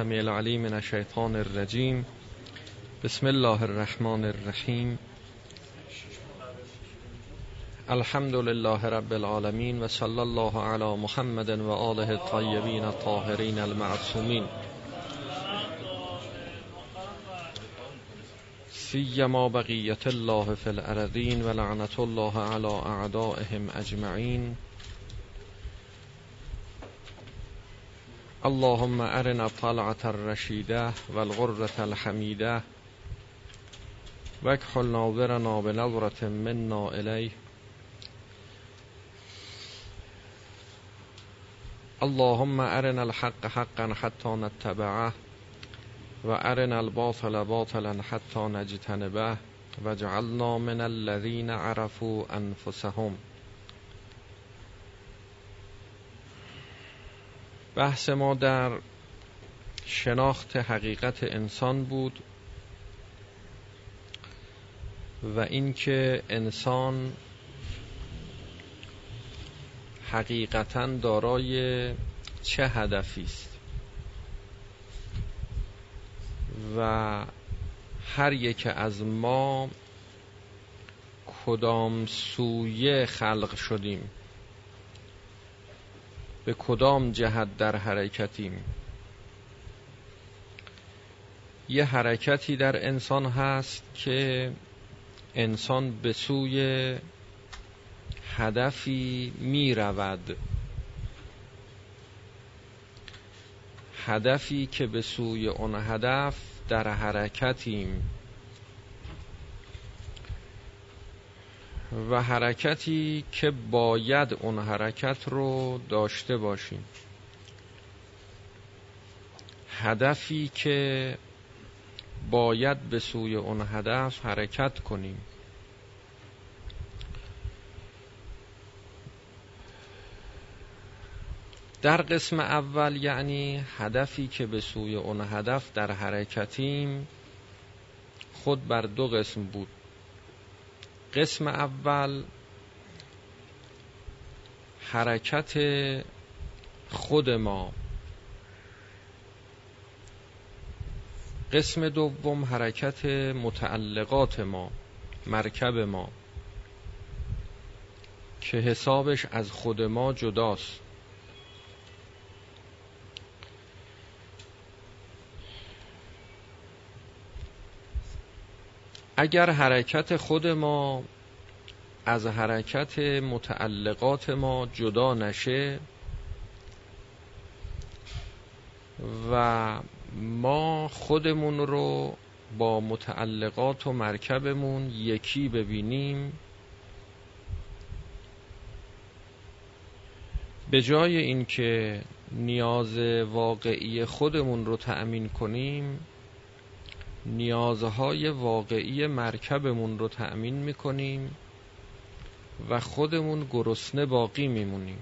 السميع العليم من الشيطان الرجيم. بسم الله الرحمن الرحيم. الحمد لله رب العالمين وصلى الله على محمد وآله الطيبين الطاهرين المعصومين سيما بقية الله في الأرضين ولعنة الله على أعدائهم أجمعين اللهم أرنا الطلعة الرشيدة والغرة الحميدة. واكحل ناظرنا بنظرة منا إليه. اللهم أرنا الحق حقا حتى نتبعه وأرنا الباطل باطلا حتى نجتنبه. وجعلنا من الذين عرفوا أنفسهم. بحث ما در شناخت حقیقت انسان بود و اینکه انسان حقیقتا دارای چه هدفی است و هر یک از ما کدام سویه خلق شدیم. به کدام جهت در حرکتیم؟ یه حرکتی در انسان هست که انسان به سوی هدفی می رود هدفی که به سوی اون هدف در حرکتیم. و حرکتی که باید اون حرکت رو داشته باشیم. هدفی که باید به سوی اون هدف حرکت کنیم. در قسم اول یعنی هدفی که به سوی اون هدف در حرکتیم خود بر دو قسم بود. قسم اول حرکت خود ما. قسم دوم حرکت متعلقات ما مرکب ما که حسابش از خود ما جداست. اگر حرکت خود ما از حرکت متعلقات ما جدا نشه و ما خودمون رو با متعلقات و مرکبمون یکی ببینیم به جای اینکه نیاز واقعی خودمون رو تأمین کنیم نیازهای واقعی مرکبمون رو تأمین می‌کنیم و خودمون گرسنه باقی میمونیم.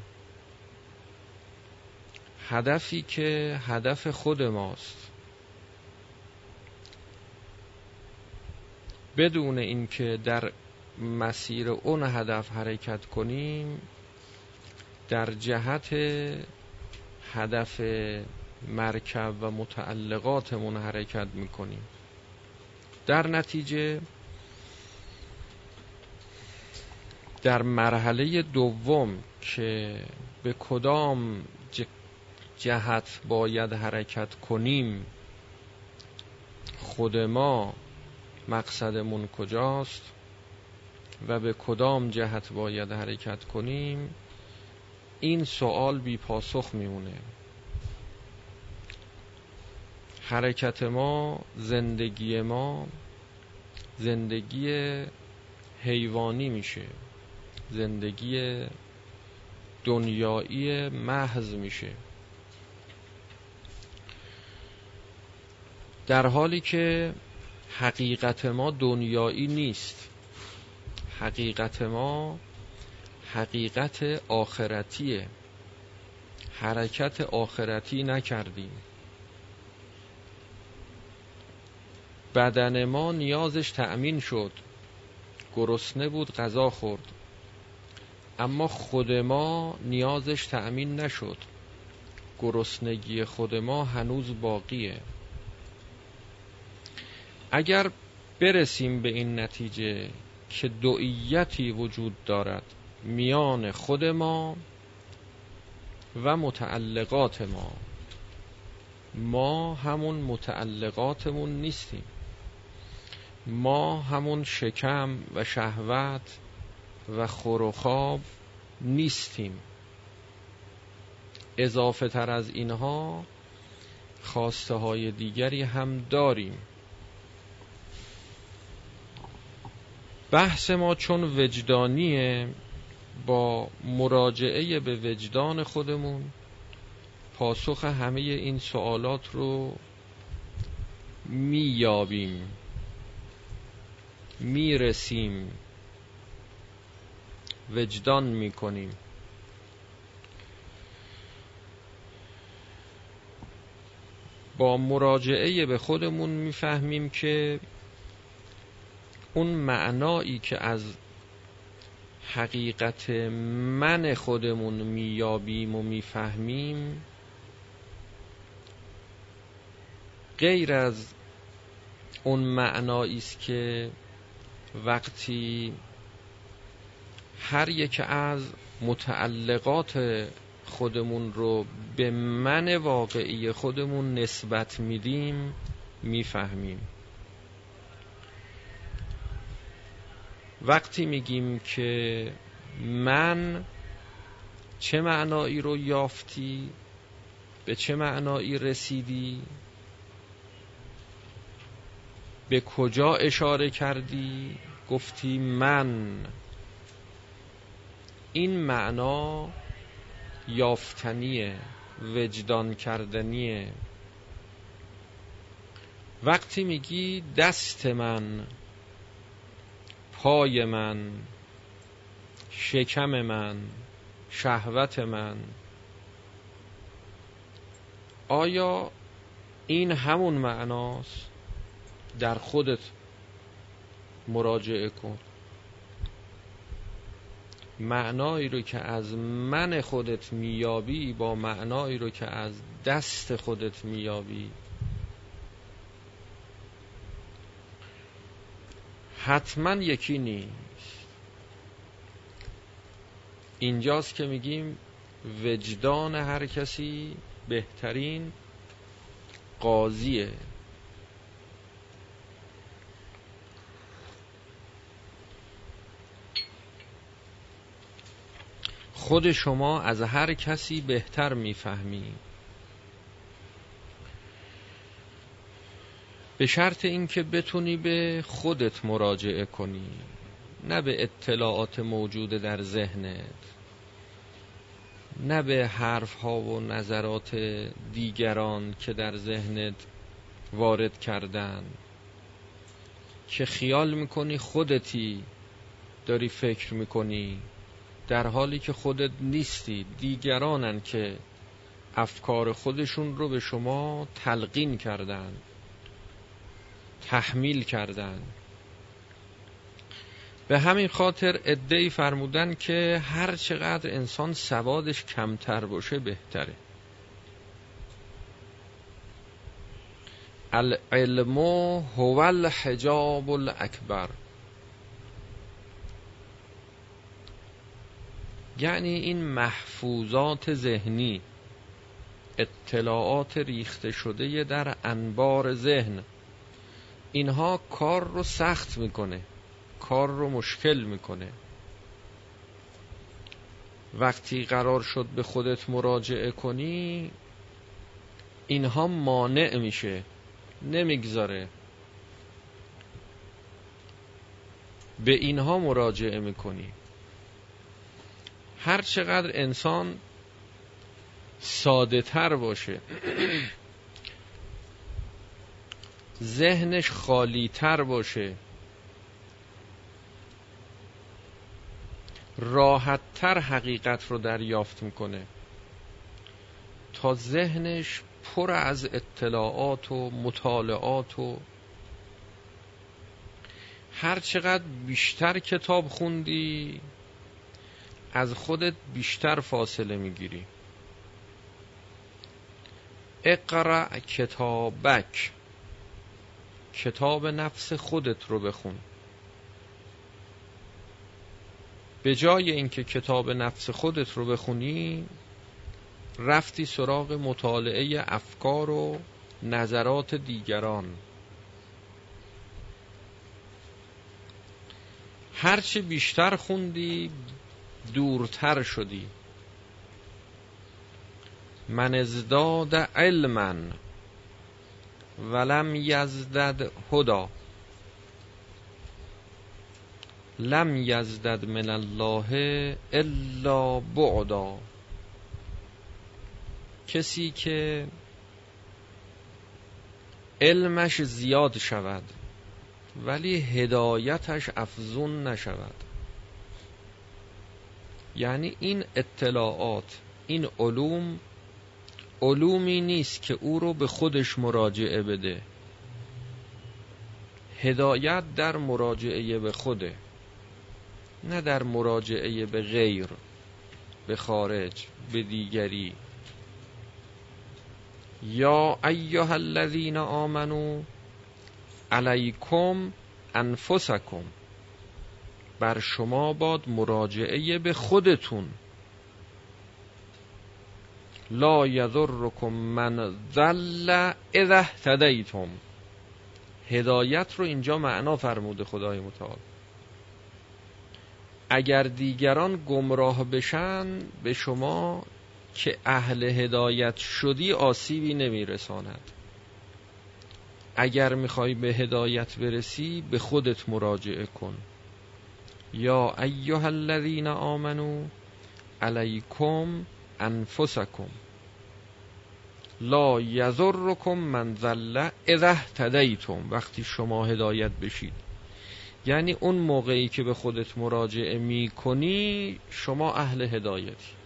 هدفی که هدف خود ماست. بدون اینکه در مسیر اون هدف حرکت کنیم در جهت هدف مرکب و متعلقاتمون حرکت می‌کنیم. در نتیجه در مرحله دوم که به کدام جهت باید حرکت کنیم خود ما مقصدمون کجاست و به کدام جهت باید حرکت کنیم این سوال بی پاسخ میمونه. حرکت ما زندگی ما زندگی حیوانی میشه. زندگی دنیایی محض میشه. در حالی که حقیقت ما دنیایی نیست. حقیقت ما حقیقت آخرتیه. حرکت آخرتی نکردیم. بدن ما نیازش تأمین شد. گرسنه بود غذا خورد. اما خود ما نیازش تأمین نشد. گرسنگی خود ما هنوز باقیه. اگر برسیم به این نتیجه که دوئیتی وجود دارد میان خود ما و متعلقات ما ما همون متعلقاتمون نیستیم. ما همون شکم و شهوت و خواب نیستیم. اضافه تر از اینها خواسته های دیگری هم داریم. بحث ما چون وجدانیه با مراجعه به وجدان خودمون پاسخ همه این سوالات رو میابیم می‌رسیم. وجدان می‌کنیم. با مراجعه به خودمون می‌فهمیم که اون معنایی که از حقیقت من خودمون میابیم و می‌فهمیم غیر از اون معنایی است که وقتی هر یک از متعلقات خودمون رو به من واقعی خودمون نسبت میدیم می‌فهمیم. وقتی میگیم که من چه معنایی رو یافتی به چه معنایی رسیدی به کجا اشاره کردی؟ گفتی من. این معنا یافتنیه وجدان کردنیه. وقتی میگی دست من پای من شکم من شهوت من آیا این همون معناست؟ در خودت مراجعه کن. معنایی رو که از من خودت میابی با معنایی رو که از دست خودت میابی حتما یکی نیست. اینجاست که میگیم وجدان هر کسی بهترین قاضیه. خود شما از هر کسی بهتر می‌فهمی. به شرط اینکه بتونی به خودت مراجعه کنی نه به اطلاعات موجود در ذهنت نه به حرف ها و نظرات دیگران که در ذهنت وارد کردن. که خیال می‌کنی خودتی داری فکر می‌کنی. در حالی که خودت نیستی دیگرانن که افکار خودشون رو به شما تلقین کردن تحمیل کردن. به همین خاطر ادعی فرمودن که هر چقدر انسان سوادش کمتر باشه بهتره. العلم هو الحجاب الاکبر. یعنی این محفوظات ذهنی اطلاعات ریخته شده در انبار ذهن. اینها کار رو سخت می‌کنه کار رو مشکل می‌کنه. وقتی قرار شد به خودت مراجعه کنی اینها مانع میشه نمی‌گذاره. به اینها مراجعه می‌کنی. هر چقدر انسان ساده تر باشه ذهنش خالی تر باشه راحت تر حقیقت رو دریافت می‌کنه تا ذهنش پر از اطلاعات و مطالعات و هر چقدر بیشتر کتاب خوندی از خودت بیشتر فاصله می‌گیری. اقرع کتابک. کتاب نفس خودت رو بخون. به جای اینکه کتاب نفس خودت رو بخونی رفتی سراغ مطالعه افکار و نظرات دیگران. هرچی بیشتر خوندی دورتر شدی. من ازداد علما ولم یزدد هدا لم یزدد من الله الا بعدا. کسی که علمش زیاد شود ولی هدایتش افزون نشود. یعنی این اطلاعات این علوم علومی نیست که او رو به خودش مراجعه بده. هدایت در مراجعه به خوده نه در مراجعه به غیر به خارج به دیگری. یا ایها الذین آمنو علیکم انفسکم. بر شما باد مراجعه به خودتون. لا یذرکم من ذل اذا اهتدیتم. هدایت رو اینجا معنا فرموده خدای متعال. اگر دیگران گمراه بشن به شما که اهل هدایت شدی آسیبی نمیرساند. اگر می‌خوای به هدایت برسی به خودت مراجعه کن. یا ایها الذین آمنو علیکم انفسکم لا یذرکم من ذل اذا اهتدیتم. وقتی شما هدایت بشید. یعنی اون موقعی که به خودت مراجعه می کنی شما اهل هدایتی.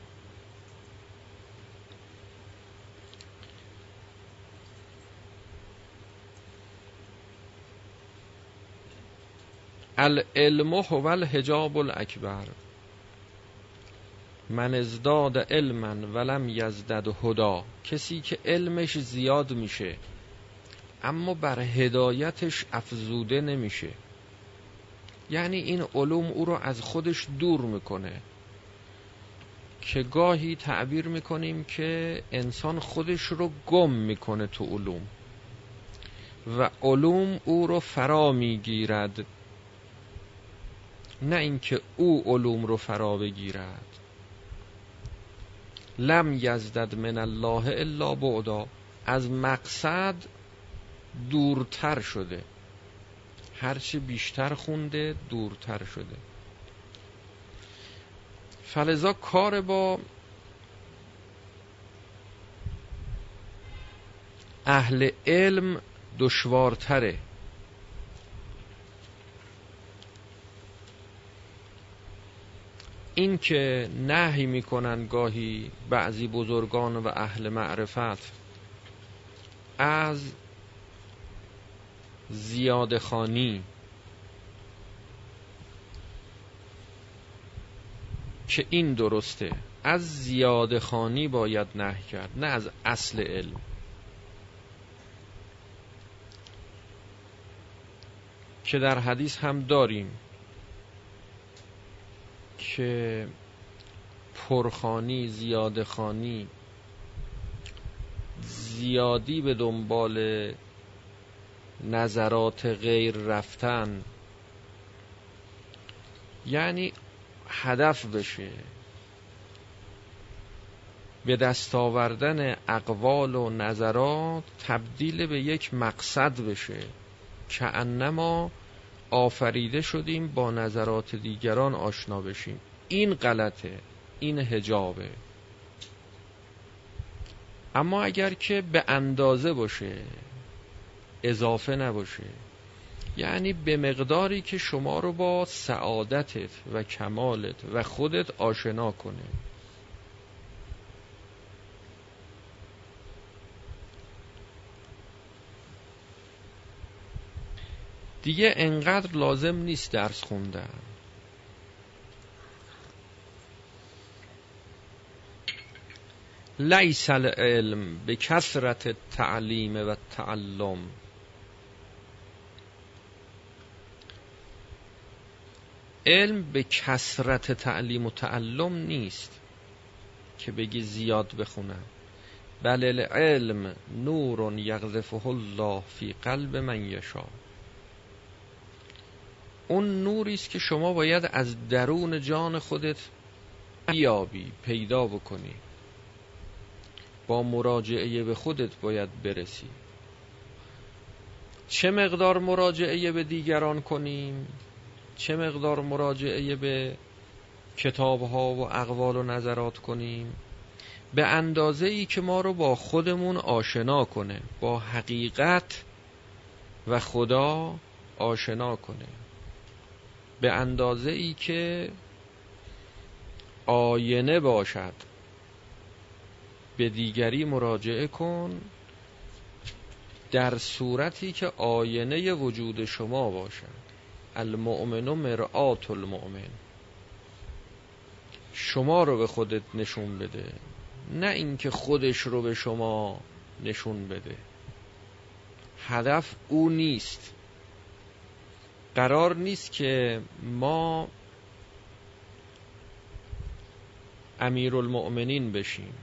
العلم هو الحجاب الاکبر من ازداد علما ولم یزدد هدا کسی که علمش زیاد میشه اما بر هدایتش افزوده نمیشه. یعنی این علوم او رو از خودش دور می‌کنه. که گاهی تعبیر می‌کنیم که انسان خودش رو گم می‌کنه تو علوم. و علوم او رو فرا می‌گیرد. نه اینکه او علوم رو فرا بگیرد. لم یزدد من الله الا بعدا. از مقصد دورتر شده. هرچی بیشتر خونده دورتر شده. فلزا کار با اهل علم دشوارتره. این که نهی می‌کنن گاهی بعضی بزرگان و اهل معرفت از زیاد خانی. که این درسته از زیاد خانی باید نه کرد نه از اصل علم. که در حدیث هم داریم که پرخانی زیاد خانی زیادی به دنبال نظرات غیر رفتن یعنی هدف بشه به دست آوردن اقوال و نظرات تبدیل به یک مقصد بشه. که انما آفریده شدیم با نظرات دیگران آشنا بشیم. این غلطه این هجابه اما اگر که به اندازه باشه اضافه نباشه یعنی به مقداری که شما رو با سعادتت و کمالت و خودت آشنا کنه. دیگه انقدر لازم نیست درس خوندن. لیس العلم به کسرت تعلیم و تعلم علم به کسرت تعلیم و تعلم نیست که بگی زیاد بخونم. بل العلم نور یغذفه الله فی قلب من یشا اون نوری است که شما باید از درون جان خودت بیابی پیدا بکنی. با مراجعه به خودت باید برسی. چه مقدار مراجعه به دیگران کنیم؟ چه مقدار مراجعه به کتاب ها و اقوال و نظرات کنیم؟ به اندازه ای که ما رو با خودمون آشنا کنه با حقیقت و خدا آشنا کنه. به اندازه ای که آینه باشد. به دیگری مراجعه کن در صورتی که آینه وجود شما باشد. المؤمن مرآت المؤمن. شما رو به خودت نشون بده. نه اینکه خودش رو به شما نشون بده. هدف او نیست. قرار نیست که ما امیر المؤمنین بشیم.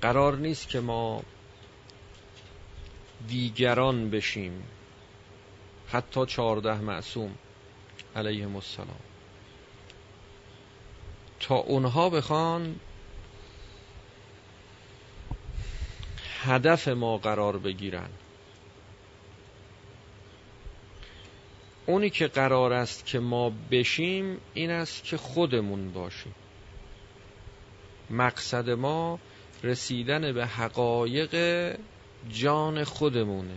قرار نیست که ما دیگران بشیم. حتی چهارده معصوم علیهم السلام. تا اونها بخوان هدف ما قرار بگیرن. اونی که قرار است که ما بشیم این است که خودمون باشیم. مقصد ما رسیدن به حقایق جان خودمونه.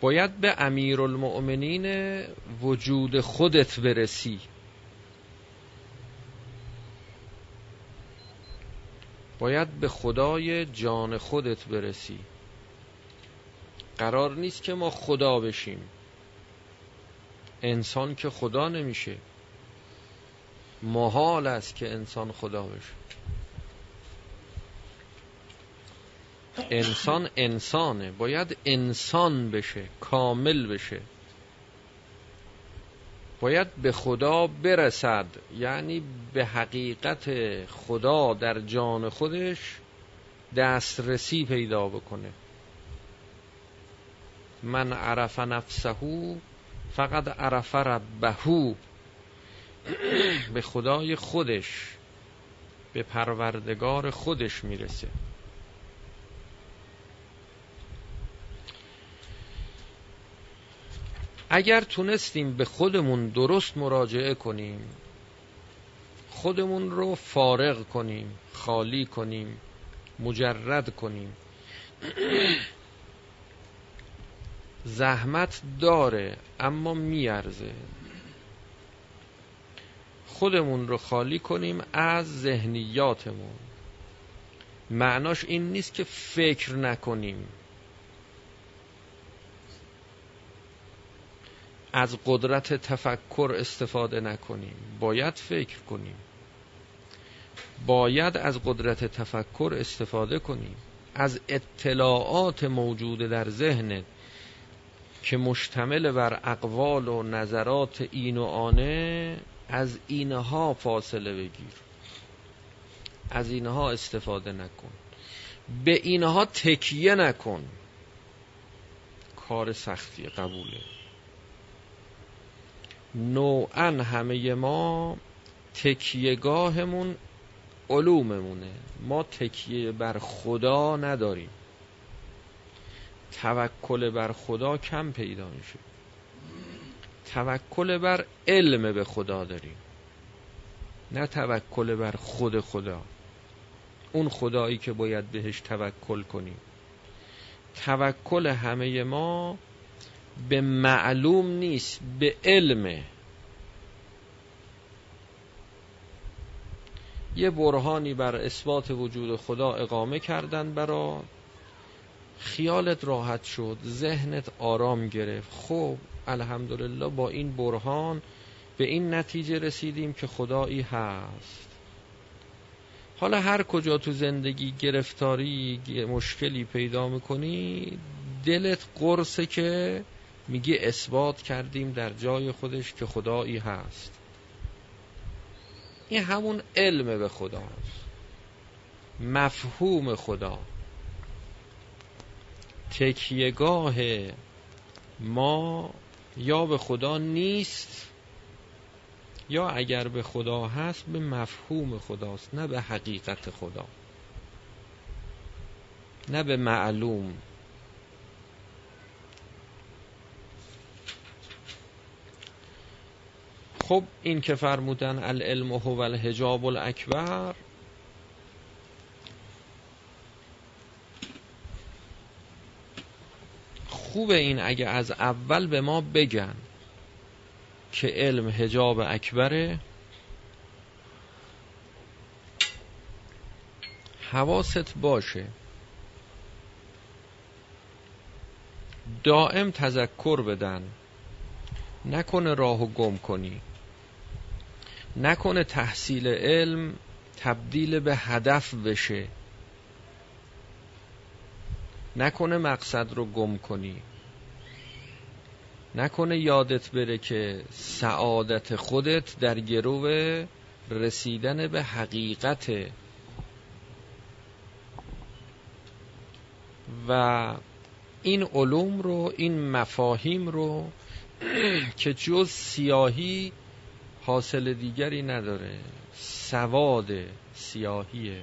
باید به امیر المؤمنین وجود خودت برسی. باید به خدای جان خودت برسی. قرار نیست که ما خدا بشیم. انسان که خدا نمیشه. محال است که انسان خدا بشه. انسان انسانه. باید انسان بشه کامل بشه. باید به خدا برسد. یعنی به حقیقت خدا در جان خودش دسترسی پیدا بکنه. من عرف نفسه فقط عرف ربهو به خدای خودش به پروردگار خودش می‌رسه. اگر تونستیم به خودمون درست مراجعه کنیم خودمون رو فارغ کنیم خالی کنیم مجرد کنیم. زحمت داره اما میارزه. خودمون رو خالی کنیم از ذهنیاتمون. معناش این نیست که فکر نکنیم. از قدرت تفکر استفاده نکنیم. باید فکر کنیم. باید از قدرت تفکر استفاده کنیم. از اطلاعات موجود در ذهنت که مشتمل بر اقوال و نظرات این و آنه از اینها فاصله بگیر. از اینها استفاده نکن. به اینها تکیه نکن. کار سختی قبوله. نوعا همه ما تکیهگاهمون علوممونه. ما تکیه بر خدا نداریم. توکل بر خدا کم پیدا میشه. توکل بر علم به خدا داریم. نه توکل بر خود خدا. اون خدایی که باید بهش توکل کنیم. توکل همه ما به معلوم نیست به علمه یه برهانی بر اثبات وجود خدا اقامه کردن برا خیالت راحت شد ذهنت آرام گرفت. خب الحمدلله با این برهان به این نتیجه رسیدیم که خدایی هست. حالا هر کجا تو زندگی گرفتاری مشکلی پیدا می‌کنی دلت قرصه که میگه اثبات کردیم در جای خودش که خدایی هست. این همون علم به خداست. مفهوم خدا. تکیهگاه ما یا به خدا نیست یا اگر به خدا هست به مفهوم خداست نه به حقیقت خدا نه به معلوم. خب این که فرمودن العلم هو الحجاب الاکبر خوب این اگه از اول به ما بگن که علم هجاب اکبره. حواست باشه. دائم تذکر بدن. نکنه راهو گم کنی. نکنه تحصیل علم تبدیل به هدف بشه. نکنه مقصد رو گم کنی. نکنه یادت بره که سعادت خودت در گرو رسیدن به حقیقت. و این علوم رو این مفاهیم رو که جز سیاهی حاصل دیگری نداره. سواد سیاهیه.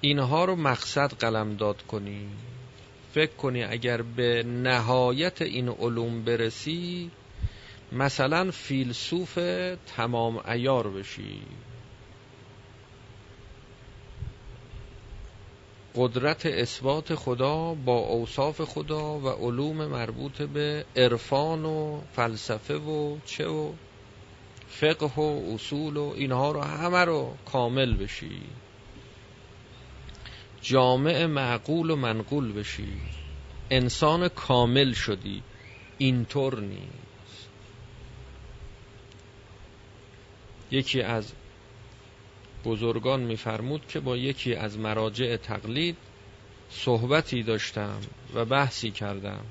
اینها رو مقصد قلمداد کنی. فکر کنی اگر به نهایت این علوم برسی مثلا فیلسوف تمام ایار بشی. قدرت اثبات خدا با اوصاف خدا و علوم مربوط به عرفان و فلسفه و چه و فقه و اصول و اینها رو همه رو کامل بشی. جامع معقول و منقول بشی. انسان کامل شدی. اینطور نیست. یکی از بزرگان میفرمود که با یکی از مراجع تقلید صحبتی داشتم و بحثی کردم.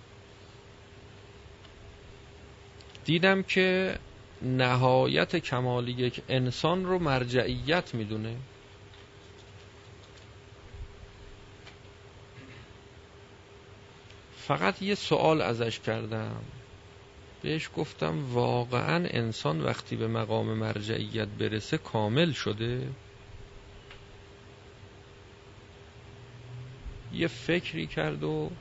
دیدم که نهایت کمال یک انسان رو مرجعیت می‌دونه. فقط یه سوال ازش کردم. بهش گفتم واقعا انسان وقتی به مقام مرجعیت برسه کامل شده؟ یه فکری کرد و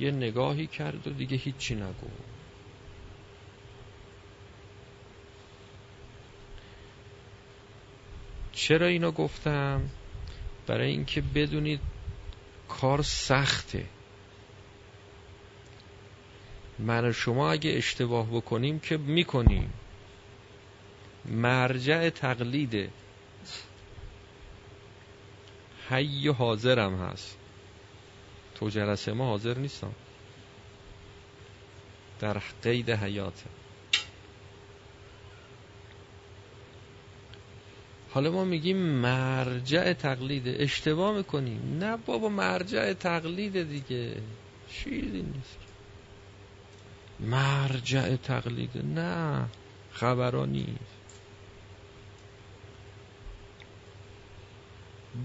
یه نگاهی کرد و دیگه هیچی نگو چرا اینو گفتم؟ برای اینکه بدونید کار سخته. من شما اگه اشتباه بکنیم که می‌کنیم. مرجع تقلیده حی حاضرم هست. تو جلسه ما حاضر نیستم. در قید حیاته حالا ما میگیم مرجع تقلیده اشتباه می‌کنیم. نه بابا مرجع تقلیده دیگه. چیزی نیست. مرجع تقلید. نه خبرانی نیست.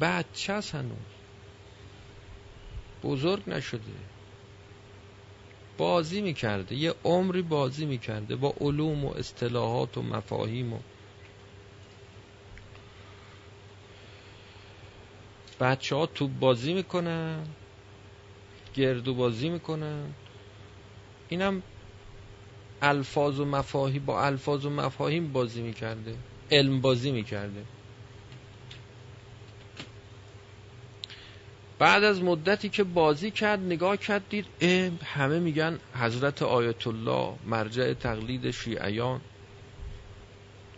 بچه هست هنوز. بزرگ نشده. بازی می‌کرده. یه عمری بازی می‌کرده با علوم و اصطلاحات و مفاهیم و بچه ها توپ بازی می‌کنن گردو بازی می‌کنن. اینم الفاظ و مفاهیم با الفاظ و مفاهیم بازی می‌کرده. علم بازی می‌کرده. بعد از مدتی که بازی کرد نگاه کرد دید همه میگن حضرت آیت الله مرجع تقلید شیعیان.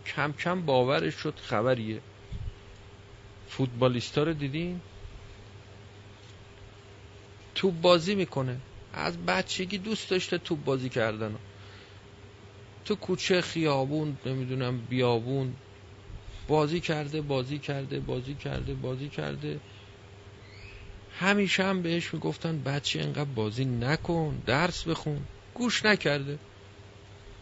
کم کم باورش شد خبریه. فوتبالیستا رو دیدین؟ توپ بازی می‌کنه. از بچگی دوست داشته توپ بازی کردن تو کوچه خیابون نمی‌دونم بیابون بازی کرده بازی کرده بازی کرده بازی کرده. همیشه هم بهش می‌گفتن بچه انقدر بازی نکن درس بخون. گوش نکرده.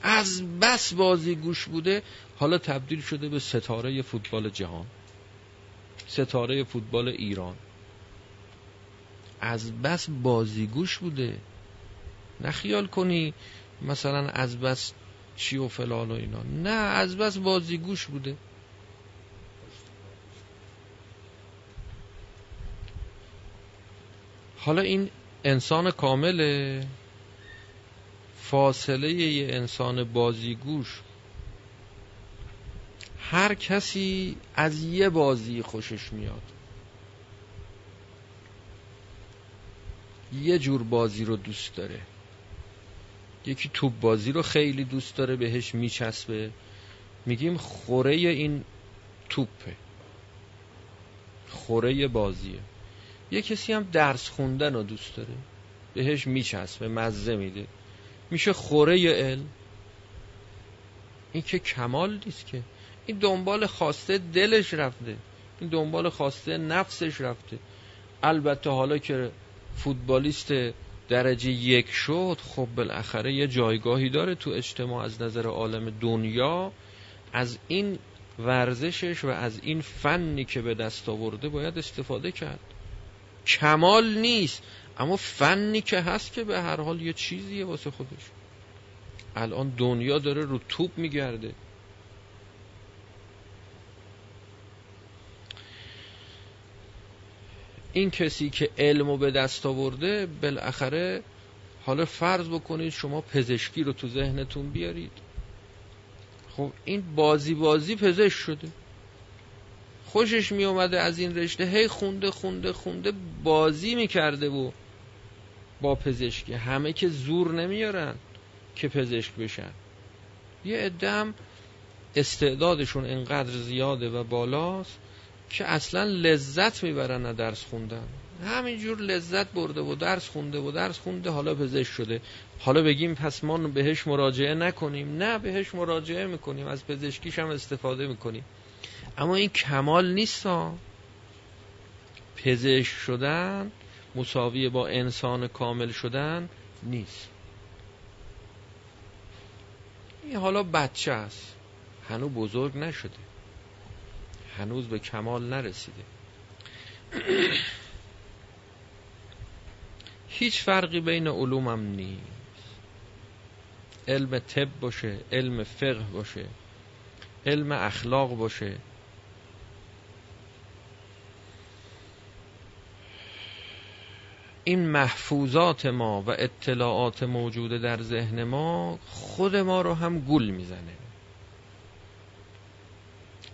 از بس بازی گوش بوده. حالا تبدیل شده به ستاره فوتبال جهان. ستاره فوتبال ایران. از بس بازیگوش بوده. نخیال کنی مثلا از بس چی و فلان و اینا. نه از بس بازیگوش بوده. حالا این انسان کامله؟ فاصله یه انسان بازیگوش هر کسی از یه بازی خوشش میاد. یه جور بازی رو دوست داره. یکی توپ بازی رو خیلی دوست داره بهش میچسبه. میگیم خوره این توپه. خوره بازیه. یه کسی هم درس خوندن رو دوست داره. بهش میچسبه مزه میده. میشه خوره علم این که کمال نیست که. این دنبال خواسته دلش رفته. این دنبال خواسته نفسش رفته. البته حالا که فوتبالیست درجه یک شد خب بالاخره یه جایگاهی داره تو اجتماع از نظر عالم دنیا. از این ورزشش و از این فنی که به دست آورده باید استفاده کرد. کمال نیست اما فنی که هست که به هر حال یه چیزیه واسه خودش. الان دنیا داره رو توپ میگرده. این کسی که علمو به دست آورده بالاخره حالا فرض بکنید شما پزشکی رو تو ذهنتون بیارید. خب این بازی بازی پزشک شده. خوشش می اومده از این رشته هی خونده خونده خونده بازی می‌کرده و با پزشکی. همه که زور نمیارن که پزشک بشن. یه عده استعدادشون انقدر زیاده و بالاست که اصلا لذت می‌برن از درس خوندن. همینجور لذت برده و درس خونده و درس خونده حالا پزشک شده. حالا بگیم پس ما بهش مراجعه نکنیم. نه بهش مراجعه می‌کنیم. از پزشکیش هم استفاده می‌کنیم. اما این کمال نیست. ها پزشک شدن مساوی با انسان کامل شدن نیست. این حالا بچه است. هنو بزرگ نشده. هنوز به کمال نرسیده. هیچ فرقی بین علومم نیست. علم طب باشه علم فقه باشه علم اخلاق باشه. این محفوظات ما و اطلاعات موجوده در ذهن ما خود ما رو هم گول می‌زنه.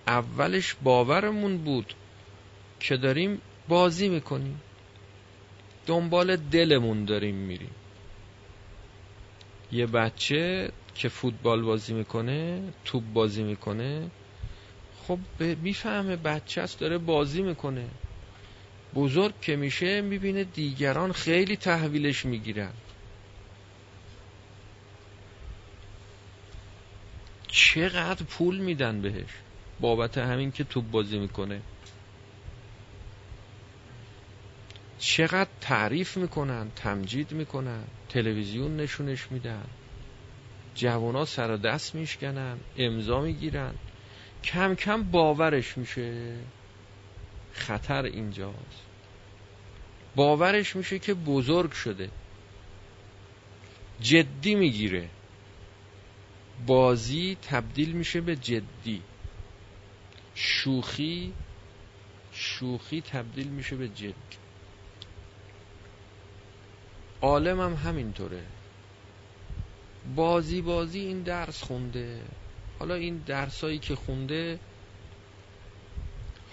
اولش باورمون بود که داریم بازی می‌کنیم. دنبال دلمون داریم میریم. یه بچه که فوتبال بازی می‌کنه توپ بازی می‌کنه خب می‌فهمه بچه است داره بازی می‌کنه. بزرگ که میشه می‌بینه دیگران خیلی تحویلش می‌گیرن. چقدر پول میدن بهش؟ بابت همین که توپ بازی می‌کنه. چقدر تعریف می‌کنن تمجید می‌کنن تلویزیون نشونش میدن. جوانا سر دست میشکنن امضا می‌گیرن. کم کم باورش میشه. خطر اینجاست. باورش میشه که بزرگ شده. جدی می‌گیره. بازی تبدیل میشه به جدی. شوخی شوخی تبدیل میشه به جد. عالم هم همینطوره. بازی بازی این درس خونده. حالا این درسایی که خونده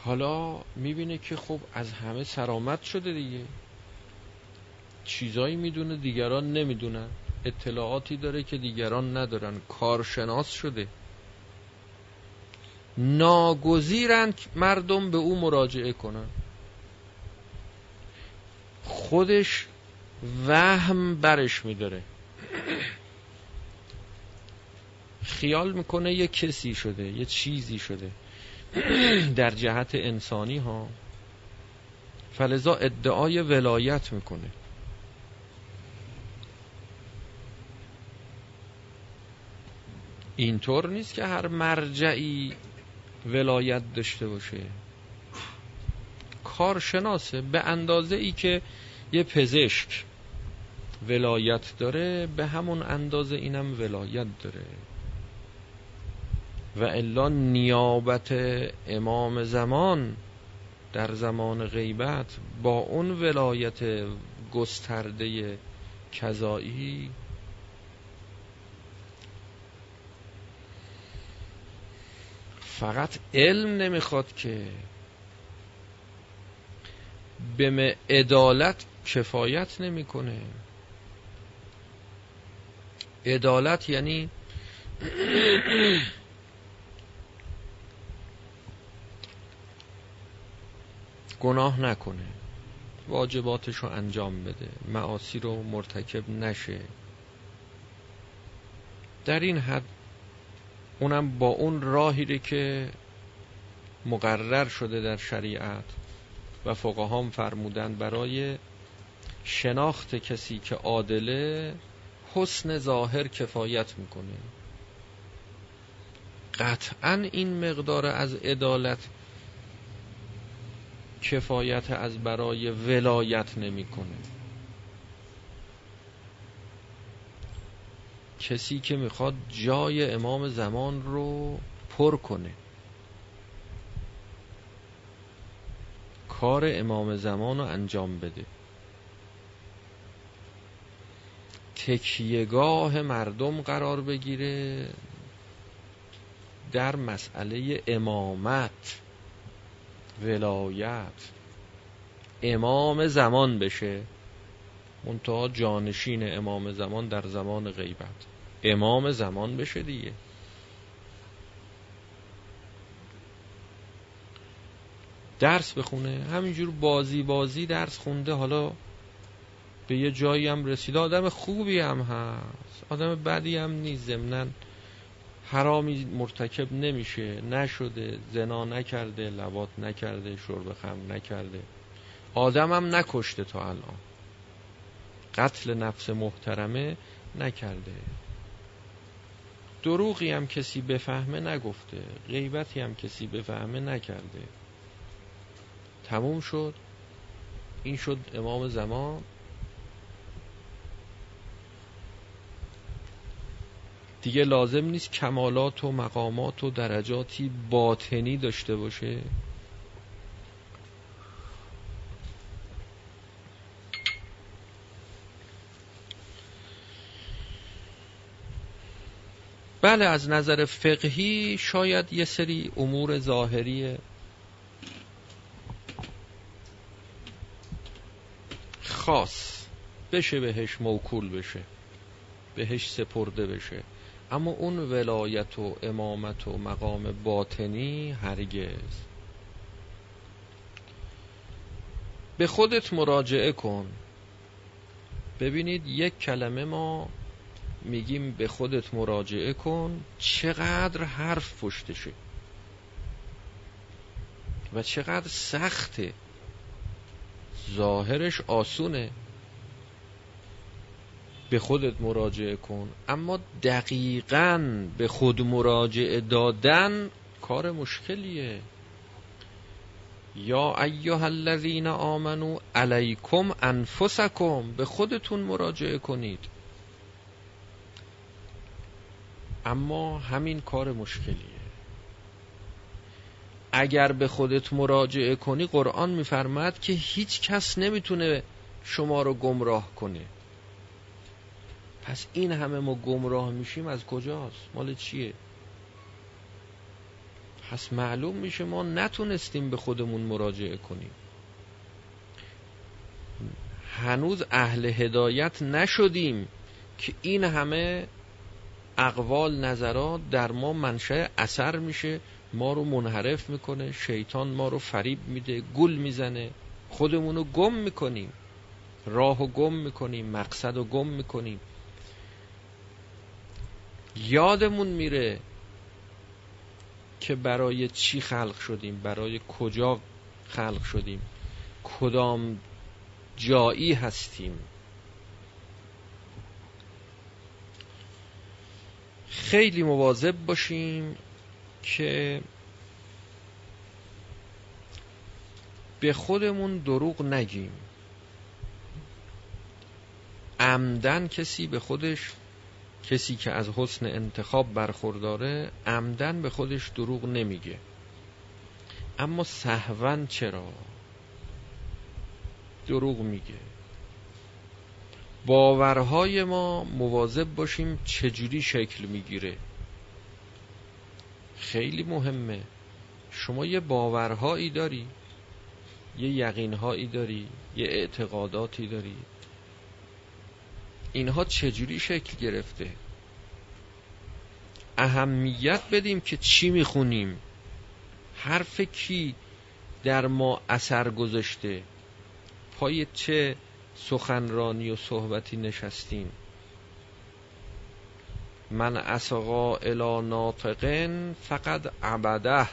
حالا می‌بینه که خب از همه سرامت شده دیگه. چیزایی می‌دونه دیگران نمی‌دونن. اطلاعاتی داره که دیگران ندارن. کارشناس شده. ناگزیرند مردم به او مراجعه کنن خودش وهم برش میداره. خیال می‌کنه یه کسی شده یه چیزی شده. در جهت انسانی ها. فلذا ادعای ولایت می‌کنه. اینطور نیست که هر مرجعی ولایت داشته باشه. کارشناسه به اندازه ای که یه پزشک ولایت داره به همون اندازه اینم ولایت داره. و الا نیابت امام زمان در زمان غیبت با اون ولایت گسترده کذایی فقط علم نمی‌خواد که به عدالت کفایت نمی‌کنه. عدالت یعنی گناه نکنه. واجباتش رو انجام بده. معاصی رو مرتکب نشه. در این حد اونم با اون راهی که مقرر شده در شریعت و فقهام فرمودن برای شناخت کسی که عادله حسن ظاهر کفایت می‌کنه. قطعا این مقدار از عدالت کفایت از برای ولایت نمی‌کنه. کسی که می‌خواد جای امام زمان رو پر کنه. کار امام زمان رو انجام بده. تکیهگاه مردم قرار بگیره در مسئله امامت ولایت. امام زمان بشه منتها جانشین امام زمان در زمان غیبت. امام زمان بشه دیگه. درس بخونه همینجور بازی بازی درس خونده حالا به یه جایی هم رسیده. آدم خوبی هم هست. آدم بدی هم نیست. زمنن حرامی مرتکب نمیشه. نشده زنا نکرده لوات نکرده شرب خم نکرده. آدم هم نکشته تا الان. قتل نفس محترمه نکرده. دروغی هم کسی بفهمه نگفته غیبتی هم کسی بفهمه نکرده. تموم شد. این شد امام زمان. دیگه لازم نیست کمالات و مقامات و درجاتی باطنی داشته باشه. بله از نظر فقهی شاید یه سری امور ظاهری خاص. بشه بهش موکول بشه. بهش سپرده بشه. اما اون ولایت و امامت و مقام باطنی هرگز. به خودت مراجعه کن. ببینید یک کلمه ما میگیم به خودت مراجعه کن چقدر حرف پشتشه و چقدر سخته. ظاهرش آسونه. به خودت مراجعه کن. اما دقیقا به خود مراجعه دادن کار مشکلیه. یا ایها الذین آمنو علیکم انفسکم. به خودتون مراجعه کنید. اما همین کار مشکلیه. اگر به خودت مراجعه کنی قرآن میفرماد که هیچ کس نمی‌تونه شما رو گمراه کنه. پس این همه ما گمراه میشیم از کجاست؟ مال چیه؟ پس معلوم میشه ما نتونستیم به خودمون مراجعه کنیم. هنوز اهل هدایت نشدیم که این همه اقوال نظرات در ما منشأ اثر میشه ما رو منحرف می‌کنه شیطان ما رو فریب میده گل می‌زنه خودمون رو گم می‌کنیم راه و گم می‌کنیم مقصد رو گم می‌کنیم. یادمون میره که برای چی خلق شدیم برای کجا خلق شدیم کدام جایی هستیم. خیلی مواظب باشیم که به خودمون دروغ نگیم. عمدن کسی به خودش کسی که از حسن انتخاب برخورداره عمدن به خودش دروغ نمیگه. اما سهون چرا دروغ میگه؟ باورهای ما مواظب باشیم چجوری شکل می‌گیره. خیلی مهمه. شما یه باورهایی داری یه یقینهایی داری یه اعتقاداتی داری. اینها چجوری شکل گرفته؟ اهمیت بدیم که چی می‌خونیم. حرف کی در ما اثر گذاشته؟ پای چه سخنرانی و صحبتی نشستیم. من اسقا الی ناطقن فقط عبده.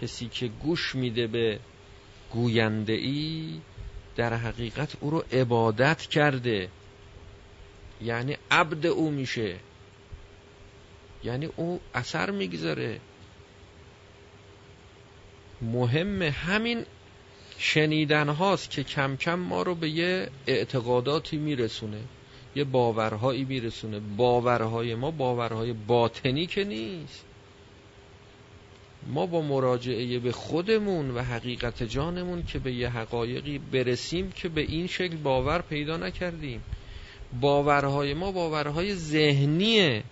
کسی که گوش میده به گوینده ای در حقیقت او رو عبادت کرده. یعنی عبد او میشه. یعنی او اثر می‌گذاره. مهم همین شنیدن هاست که کم کم ما رو به یه اعتقاداتی میرسونه یه باورهایی میرسونه. باورهای ما باورهای باطنی که نیست. ما با مراجعه به خودمون و حقیقت جانمون که به یه حقایقی برسیم که به این شکل باور پیدا نکردیم. باورهای ما باورهای ذهنیه.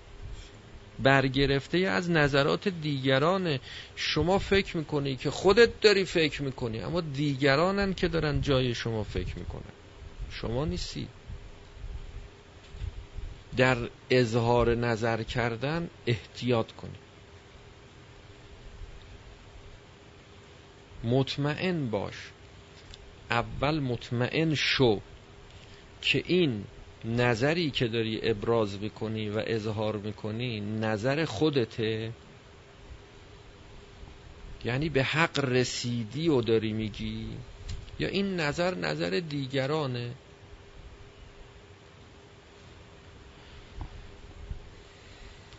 برگرفته از نظرات دیگرانه شما فکر می‌کنی که خودت داری فکر می‌کنی اما دیگرانن که دارن جای شما فکر می‌کنن. شما نیستی. در اظهار نظر کردن احتیاط کنی. مطمئن باش. اول مطمئن شو که این نظری که داری ابراز می‌کنی و اظهار می‌کنی نظر خودته. یعنی به حق رسیدی و داری میگی. یا این نظر نظر دیگرانه.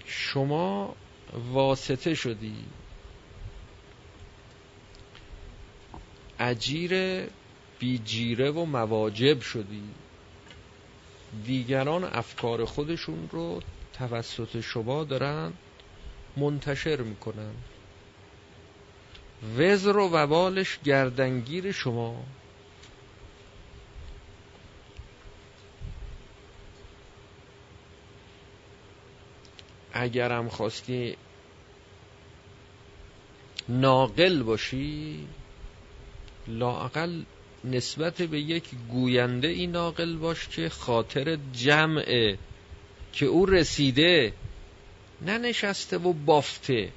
شما واسطه شدی. اجیر بیجیره و مواجب شدی. دیگران افکار خودشون رو توسط شما دارن منتشر می‌کنن. وزر و وبالش گردنگیر شما. اگرم خواستی ناقل باشی لاقل نسبت به یک گوینده ای ناقل باش که خاطر جمعه که او رسیده ننشسته و بافته.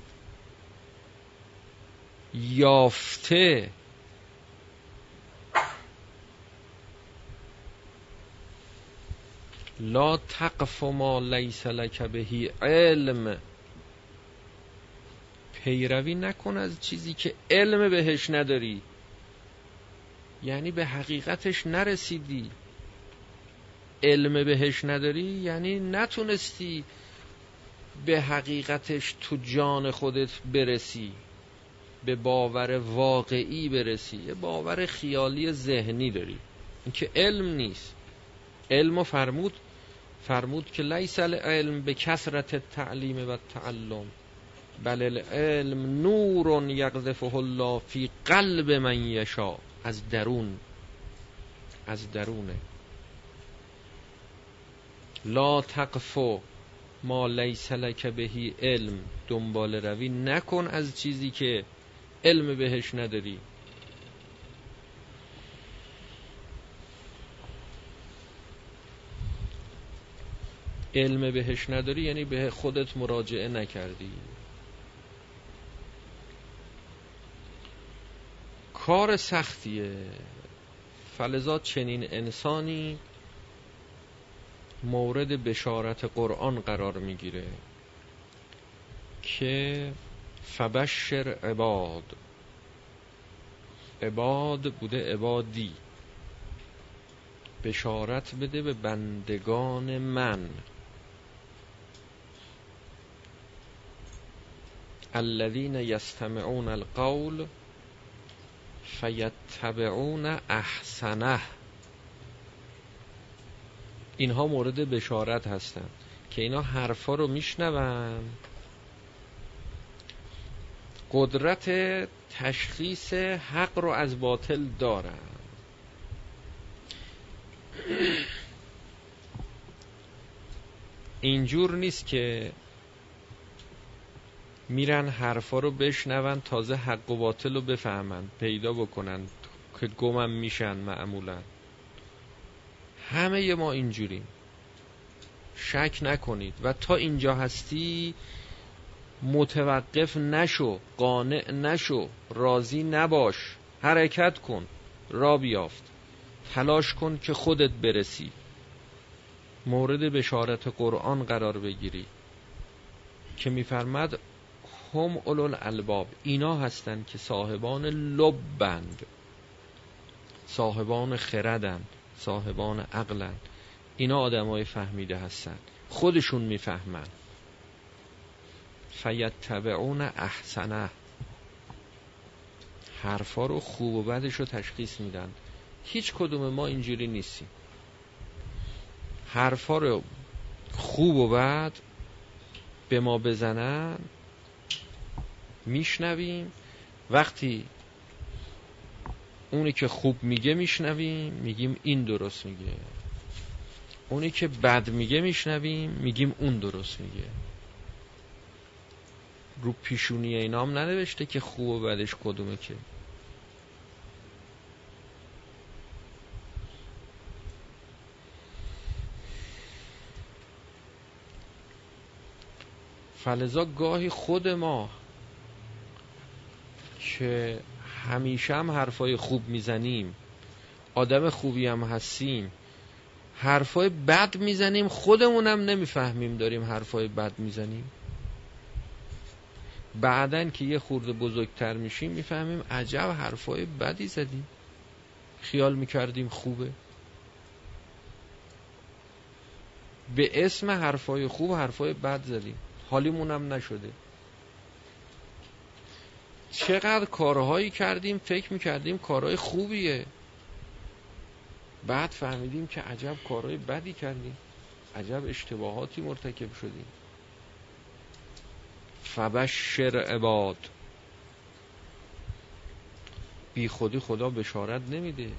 یافته. لا تقف ما لیس لک بهی علم. پیروی نکن از چیزی که علم بهش نداری. یعنی به حقیقتش نرسیدی. علم بهش نداری یعنی نتونستی به حقیقتش تو جان خودت برسی به باور واقعی برسی. یه باور خیالی ذهنی داری. این که علم نیست. علم و فرمود فرمود که لیس العلم به کسرت تعلیم و تعلم بل العلم نور یقذفه الله فی قلب من یشا از درون از درونه. لا تقفو ما لیس لک بهی علم. دنبال روی نکن از چیزی که علم بهش نداری. علم بهش نداری یعنی به خودت مراجعه نکردی. کار سختیه. فلزا چنین انسانی مورد بشارت قرآن قرار می‌گیره که فبشر عباد. عباد بوده عبادی. بشارت بده به بندگان من. الذين يستمعون القول فیتبعون احسنه. اینها مورد بشارت هستند که اینا حرفا رو میشنون. قدرت تشخیص حق رو از باطل دارن. اینجور نیست که میرن حرفا رو بشنون تازه حق و باطل رو بفهمن پیدا بکنن که گمم میشن معمولا. همه ما اینجوریم. شک نکنید. و تا اینجا هستی متوقف نشو قانع نشو راضی نباش. حرکت کن را بیافت. تلاش کن که خودت برسی. مورد بشارت قرآن قرار بگیری. که میفرمد هم اولو الالباب. اینا هستند که صاحبان لبند. صاحبان خردند صاحبان عقلند اینا آدمای فهمیده هستند خودشون می‌فهمن. فیتبعون احسنه. حرفا رو خوب و بدش رو تشخیص میدن. هیچ کدوم ما اینجوری نیستیم. حرفا رو خوب و بد به ما بزنن. میشنویم. وقتی اونی که خوب میگه میشنویم میگیم این درست میگه. اونی که بد میگه میشنویم میگیم اون درست میگه. رو پیشونی اینام ننوشته که خوب و بدش کدومه که. فلزا گاهی خود ما که همیشه هم حرفای خوب می‌زنیم. آدم خوبی هم هستیم. حرفای بد می‌زنیم خودمونم نمی‌فهمیم داریم حرفای بد می‌زنیم. بعدن که یه خورده بزرگتر میشیم می‌فهمیم عجب حرفای بدی زدیم. خیال می‌کردیم خوبه. به اسم حرفای خوب حرفای بد زدیم. حالیمونم نشده. چقدر کارهایی کردیم فکر می‌کردیم کارهای خوبیه. بعد فهمیدیم که عجب کارهای بدی کردیم. عجب اشتباهاتی مرتکب شدیم. فبشر عباد. بی خودی خدا بشارت نمیده.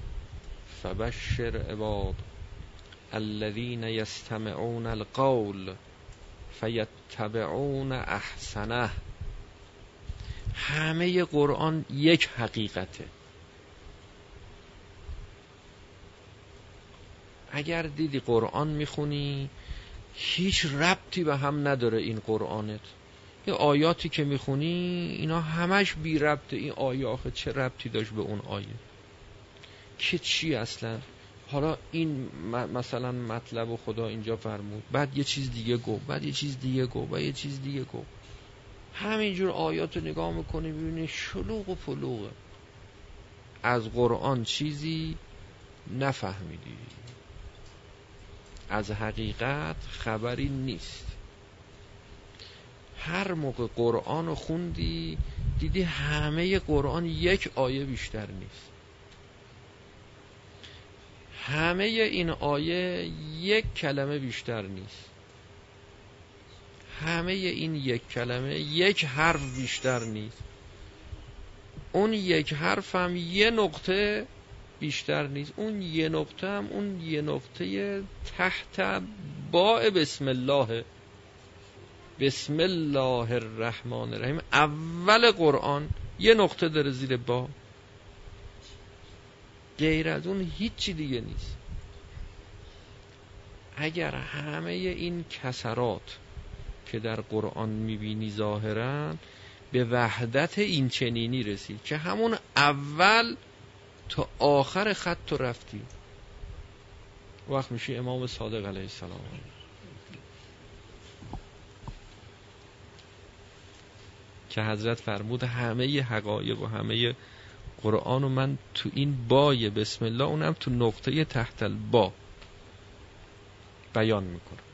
فبشر عباد. الذين يستمعون القول فیتبعون احسنه. همه قرآن یک حقیقته. اگر دیدی قرآن می‌خونی هیچ ربطی به هم نداره این قرآنت. یه آیاتی که می‌خونی اینا همش بی ربطه. این آیه چه ربطی داشت به اون آیه؟ که چی اصلا؟ حالا این مثلا مطلب و خدا اینجا فرمود. بعد یه چیز دیگه گو بعد یه چیز دیگه گو بعد یه چیز دیگه گو همینجور آیات رو نگاه می‌کنی ببینی شلوغ و فلوغه. از قرآن چیزی نفهمیدی. از حقیقت خبری نیست. هر موقع قرآن رو خوندی دیدی همه قرآن یک آیه بیشتر نیست. همه این آیه یک کلمه بیشتر نیست. همه این یک کلمه یک حرف بیشتر نیست. اون یک حرف هم یه نقطه بیشتر نیست. اون یه نقطه هم اون یه نقطه تحت با بسم الله. بسم الله الرحمن الرحیم. اول قرآن یه نقطه داره زیر با غیر از اون هیچی دیگه نیست. اگر همه این کسرات که در قرآن می‌بینی ظاهرا به وحدت این چنینی رسید که همون اول تا آخر خط تو رفتی. وقت میشه امام صادق علیه السلام. که حضرت فرمود همه حقایق و همه قرآن و من تو این بای بسم الله اونم تو نقطه تحت البا بیان می‌کنم.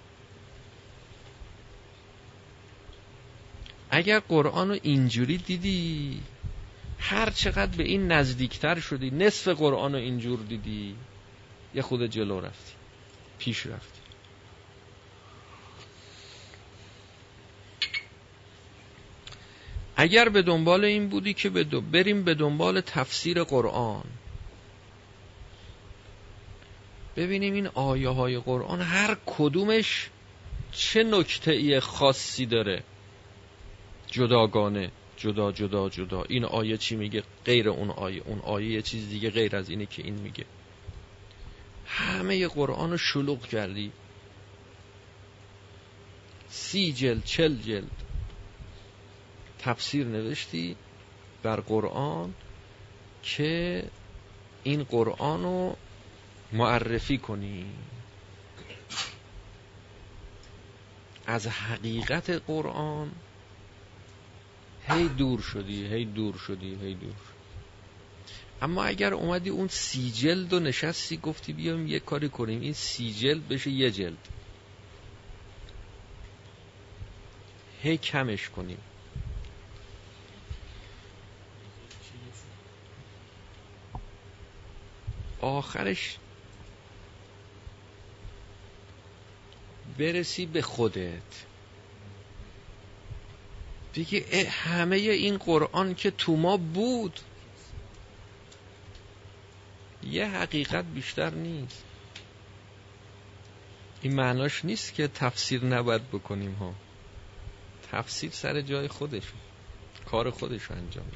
اگر قرآن رو اینجوری دیدی هر چقدر به این نزدیکتر شدی نصف قرآن رو اینجور دیدی یه خود جلو رفتی پیش رفتی. اگر به دنبال این بودی که بریم به دنبال تفسیر قرآن. ببینیم این آیه های قرآن هر کدومش چه نکته خاصی داره. جداگانه. جدا جدا جدا. این آیه چی میگه؟ غیر اون آیه. اون آیه یه چیز دیگه غیر از اینه که این میگه. همه قرآن رو شلوغ کردی. سی جلد چل جلد تفسیر نوشتی بر قرآن که این قرآن رو معرفی کنی. از حقیقت قرآن هی دور شدی هی دور شدی هی دور اما اگر اومدی اون سی جلد و نشستی گفتی بیام یه کاری کنیم. این سی جلد بشه یه جلد. هی کمش کنیم. آخرش برسی به خودت. دیگه همه این قرآن که تو ما بود. یه حقیقت بیشتر نیست. این معناش نیست که تفسیر نباید بکنیم ها. تفسیر سر جای خودش کار خودش انجام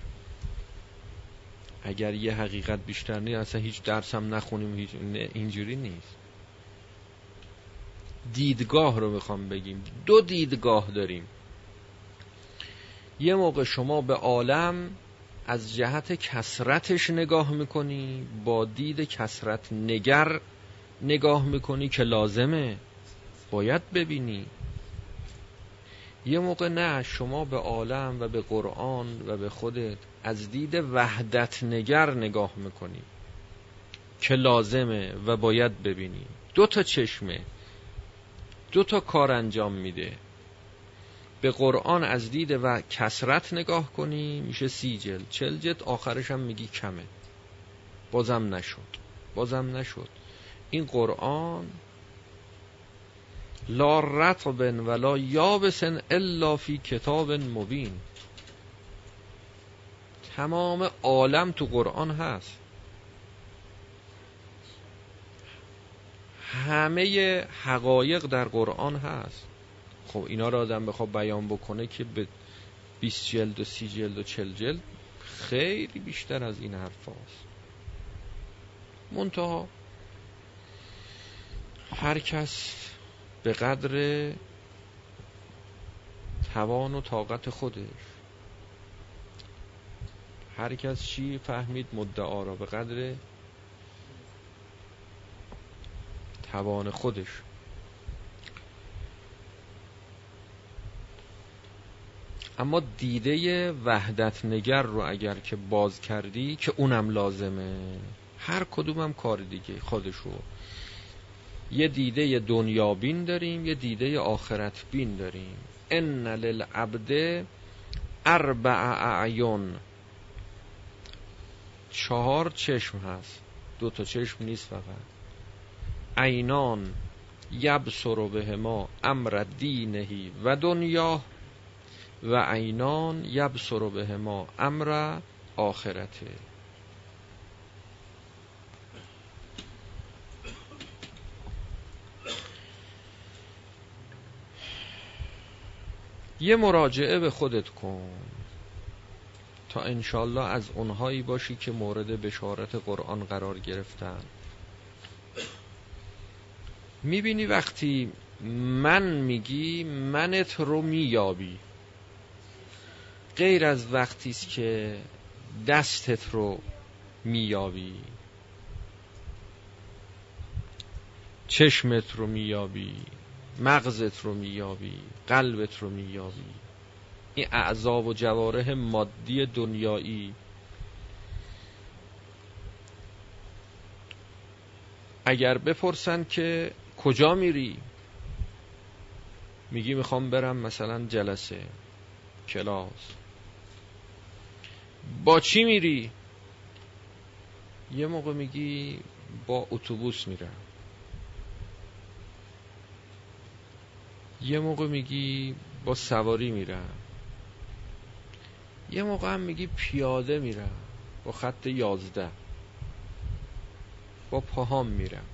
اگر یه حقیقت بیشتر نیست اصلا هیچ درس هم نخونیم هیچ اینجوری نیست. دیدگاه رو می‌خوام بگیم. دو دیدگاه داریم. یه موقع شما به عالم از جهت کسرتش نگاه می‌کنی با دید کسرت نگر نگاه می‌کنی که لازمه. باید ببینی. یه موقع نه شما به عالم و به قرآن و به خودت از دید وحدت نگر نگاه می‌کنی که لازمه و باید ببینی. دو تا چشمه. دو تا کار انجام میده. به قرآن از دید و کسرت نگاه کنی میشه سی جلد. چل جلد آخرش هم میگی کمه. بازم نشد. بازم نشد. این قرآن لا رطب ولا یابسن الا فی کتاب مبین. تمام عالم تو قرآن هست. همه حقایق در قرآن هست. خب اینا رو آدم بخواد بیان بکنه که به 20 جلد و 30 جلد و 40 جلد خیلی بیشتر از این حرف هست منتها هر کس به قدر توان و طاقت خودش هر کس چی فهمید مدعا را به قدر توان خودش اما دیده وحدت نگر رو اگر که باز کردی که اونم لازمه. هر کدومم کار دیگه خودشو. یه دیده دنیا بین داریم یه دیده آخرت بین داریم. ان للعبد اربع اعیون چهار چشم هست. دو تا چشم نیست فقط. عینان یبصر به ما امر دینهی و دنیا و عینان یبصر به ما امر آخرته. یه مراجعه به خودت کن تا انشالله از اونهایی باشی که مورد بشارت قرآن قرار گرفتن. می‌بینی وقتی من میگی منت رو میابی غیر از وقتی است که دستت رو میابی چشمت رو میابی مغزت رو میابی قلبت رو میابی این اعضا و جواره مادی دنیایی اگر بپرسن که کجا میری میگی می‌خوام برم مثلا جلسه کلاس. با چی میری؟ یه موقع میگی با اتوبوس میرم. یه موقع میگی با سواری میرم. یه موقع هم میگی پیاده میرم. با خط یازده. با پاهام میرم.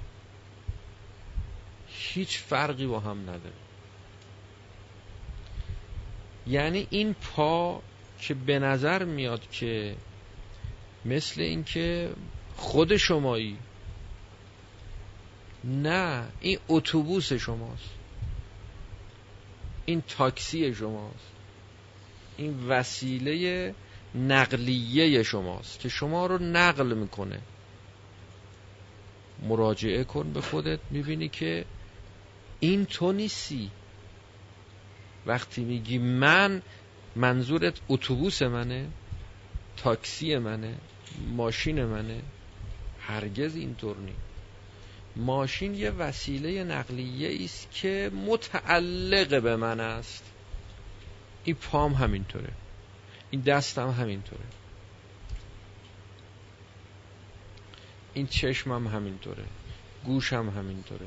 هیچ فرقی با هم نداره. یعنی این پا که به نظر میاد که مثل اینکه خود شمایی نه این اتوبوس شماست این تاکسی شماست این وسیله نقلیه شماست که شما رو نقل می‌کنه. مراجعه کن به خودت می‌بینی که این تو نیستی. وقتی میگی من منظورت اتوبوس منه؟ تاکسی منه؟ ماشین منه؟ هرگز اینطور نیست. ماشین یه وسیله نقلیه است که متعلق به من است. این پام همینطوره. این دستم همینطوره. این چشمم همینطوره. گوشم همینطوره.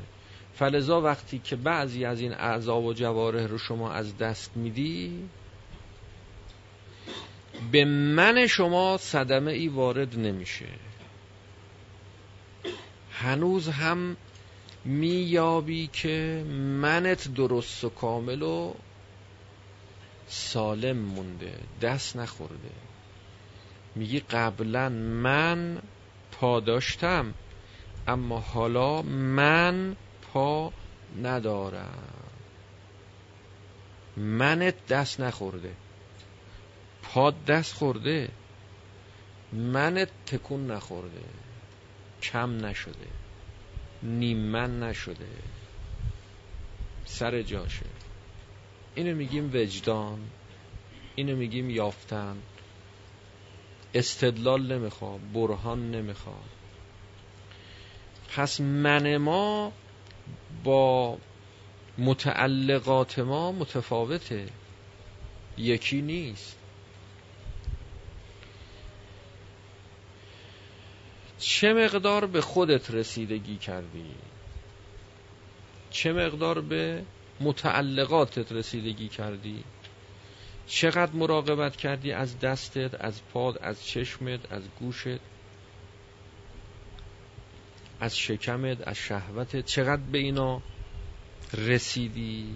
فلزا وقتی که بعضی از این اعضا و جواره رو شما از دست میدی به من شما صدمه ای وارد نمیشه. هنوز هم میابی که منت درست و کامل و سالم مونده دست نخورده. میگی قبلا من پا داشتم اما حالا من پا ندارم. منت دست نخورده. پا دست خورده. منت تکون نخورده. کم نشده. نیمن نشده. سر جاشه. اینو میگیم وجدان. اینو میگیم یافتن. استدلال نمی‌خواد برهان نمی‌خواد پس من ما با متعلقات ما متفاوته. یکی نیست. چه مقدار به خودت رسیدگی کردی؟ چه مقدار به متعلقاتت رسیدگی کردی؟ چقدر مراقبت کردی از دستت از پاد از چشمت از گوشت؟ از شکمت از شهوتت؟ چقدر به اینا رسیدی؟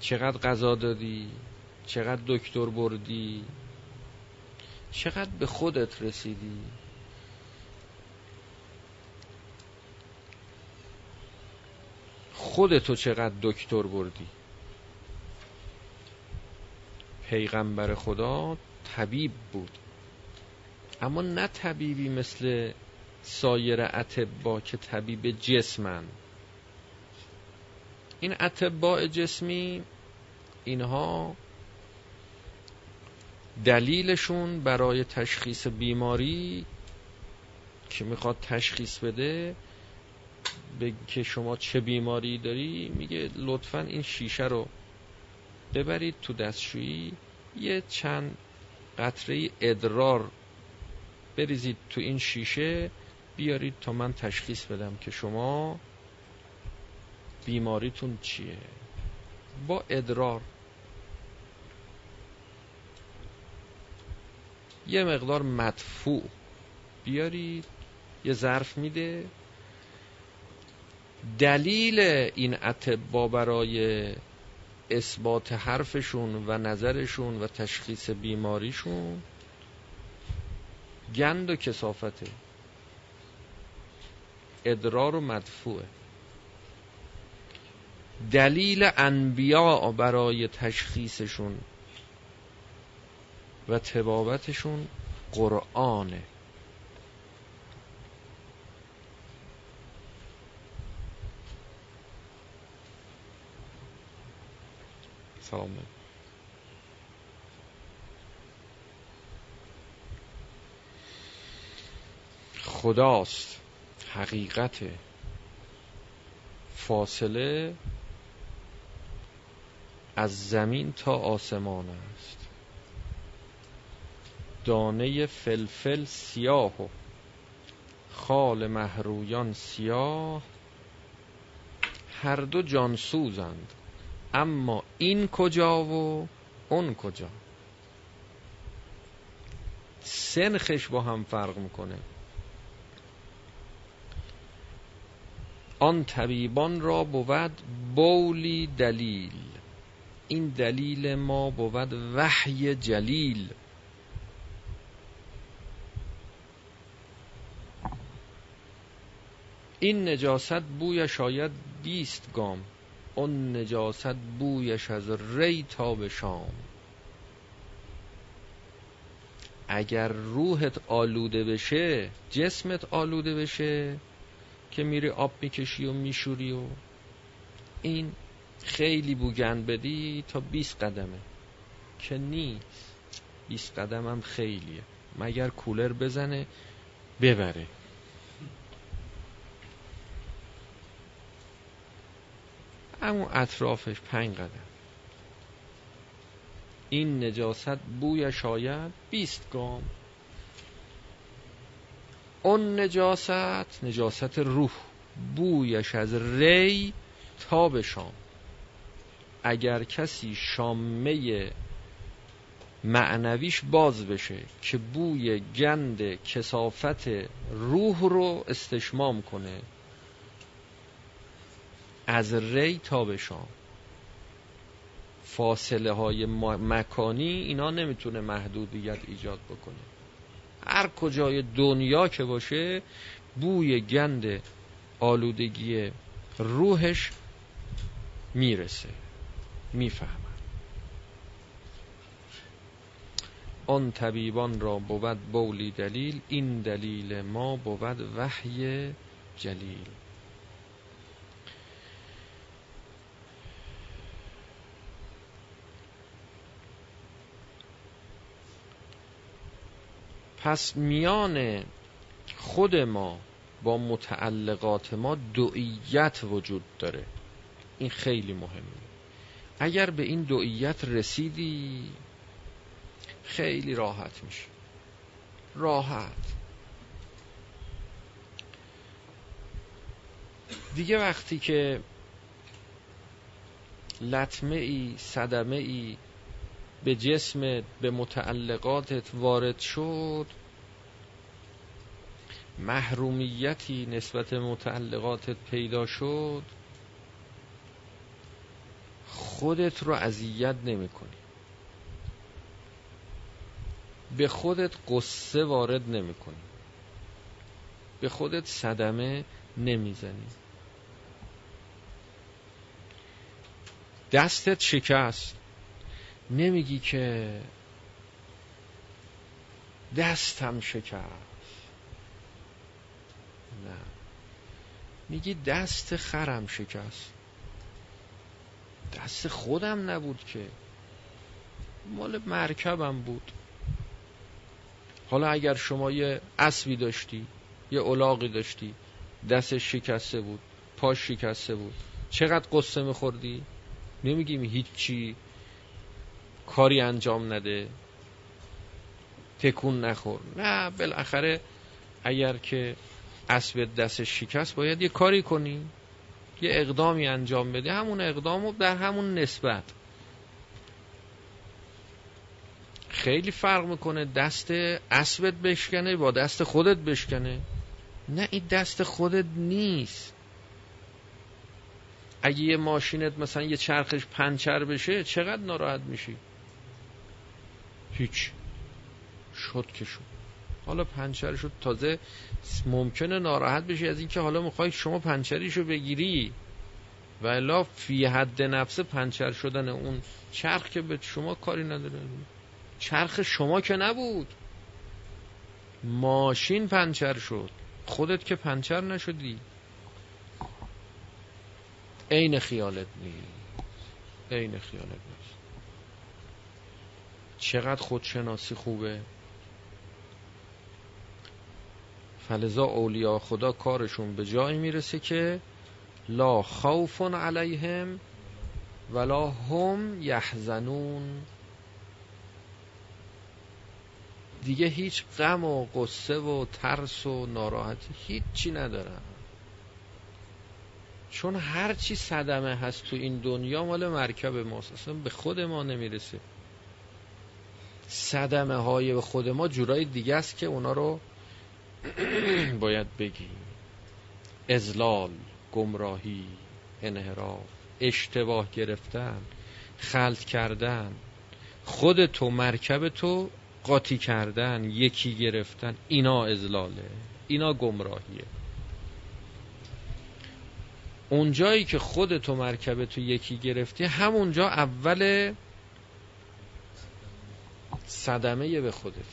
چقدر غذا دادی؟ چقدر دکتر بردی؟ چقدر به خودت رسیدی؟ خودتو چقدر دکتر بردی؟ پیغمبر خدا طبیب بود. اما نه طبیبی مثل سایر اتبا که طبیب جسمن. این اتباع جسمی اینها دلیلشون برای تشخیص بیماری که می‌خواد تشخیص بده به که شما چه بیماری داری میگه لطفا این شیشه رو ببرید تو دستشویی یه چند قطره ادرار بریزید تو این شیشه بیارید تا من تشخیص بدم که شما بیماریتون چیه. با ادرار یه مقدار مدفوع. بیارید یه ظرف میده. دلیل این اتبا برای اثبات حرفشون و نظرشون و تشخیص بیماریشون گند و کسافته ادرار و مدفوعه. دلیل انبیاء برای تشخیصشون و تبابتشون قرآنه. سلام. خداست. حقیقت فاصله از زمین تا آسمان است. دانه فلفل سیاه و خال محرویان سیاه. هر دو جانسوزند اما این کجا و اون کجا؟ سنخش با هم فرق می‌کنه. آن طبیبان را بود بولی دلیل. این دلیل ما بود وحی جلیل. این نجاست بویش شاید بیست گام اون نجاست بویش از ری تا به شام. اگر روحت آلوده بشه جسمت آلوده بشه که میری آب می‌کشی و میشوری و این خیلی بوگن بدی تا 20 قدمه. که نیست. 20 قدم هم خیلیه. مگر کولر بزنه؟ ببره. همون اطرافش پنج قدم. این نجاست بوی شاید 20 گام. اون نجاست نجاست روح. بویش از ری تا به شام. اگر کسی شامه معنویش باز بشه که بوی گند کسافت روح رو استشمام کنه از ری تا به شام. فاصله های مکانی اینا نمی‌تونه محدودیت ایجاد بکنه. هر کجای دنیا که باشه بوی گند آلودگی روحش می‌رسه. می‌فهمن آن طبیبان را بود بولی دلیل این دلیل ما بود وحی جلیل. پس میان خود ما با متعلقات ما دعیت وجود داره. این خیلی مهمه. اگر به این دعیت رسیدی خیلی راحت میشه. راحت. دیگه وقتی که لطمه ای صدمه ای به جسمت به متعلقاتت وارد شد. محرومیتی نسبت متعلقاتت پیدا شد. خودت رو اذیت نمی کنی به خودت قصه وارد نمی کنی به خودت صدمه نمی‌زنی. دستت شکست. نمیگی که دستم شکست. نه. میگی دست خرم شکست. دست خودم نبود که. مال مرکبم بود. حالا اگر شما یه اسبی داشتی یه الاغی داشتی دستش شکسته بود پاش شکسته بود چقدر قصه میخوردی؟ نمیگیم هیچی. کاری انجام نده. تکون نخور. نه بالاخره اگر که اسب دستش شکست باید یه کاری کنی. یه اقدامی انجام بده. همون اقدام در همون نسبت. خیلی فرق می‌کنه دست اسبت بشکنه با دست خودت بشکنه. نه این دست خودت نیست. اگه یه ماشینت مثلا یه چرخش پنچر بشه چقدر ناراحت میشی؟ هیچ. شد که شد. حالا پنچر شد تازه ممکنه ناراحت بشی از اینکه حالا می‌خوای شما پنچریشو بگیری. و الا فی حد نفس پنچر شدن اون چرخ که به شما کاری نداره. چرخ شما که نبود. ماشین پنچر شد. خودت که پنچر نشدی. عین خیالت نیست. عین خیالت نیست. چقدر خودشناسی خوبه. فلزا اولیاء خدا کارشون به جایی می‌رسه که لا خوف علیهم ولا هم یحزنون. دیگه هیچ غم و قصه و ترس و ناراحتی هیچی ندارن. چون هر چی صدمه هست تو این دنیا مال مرکب ماست. اصلا به خود ما نمی‌رسه. صدمه های به خود ما جورای دیگه است که اونا رو باید بگیم. ازلال گمراهی انحراف اشتباه گرفتن خلط کردن خود تو مرکب تو قاطی کردن یکی گرفتن اینا ازلاله اینا گمراهیه. اونجایی که خود تو مرکب تو یکی گرفتی همونجا اول صدمه به خودت.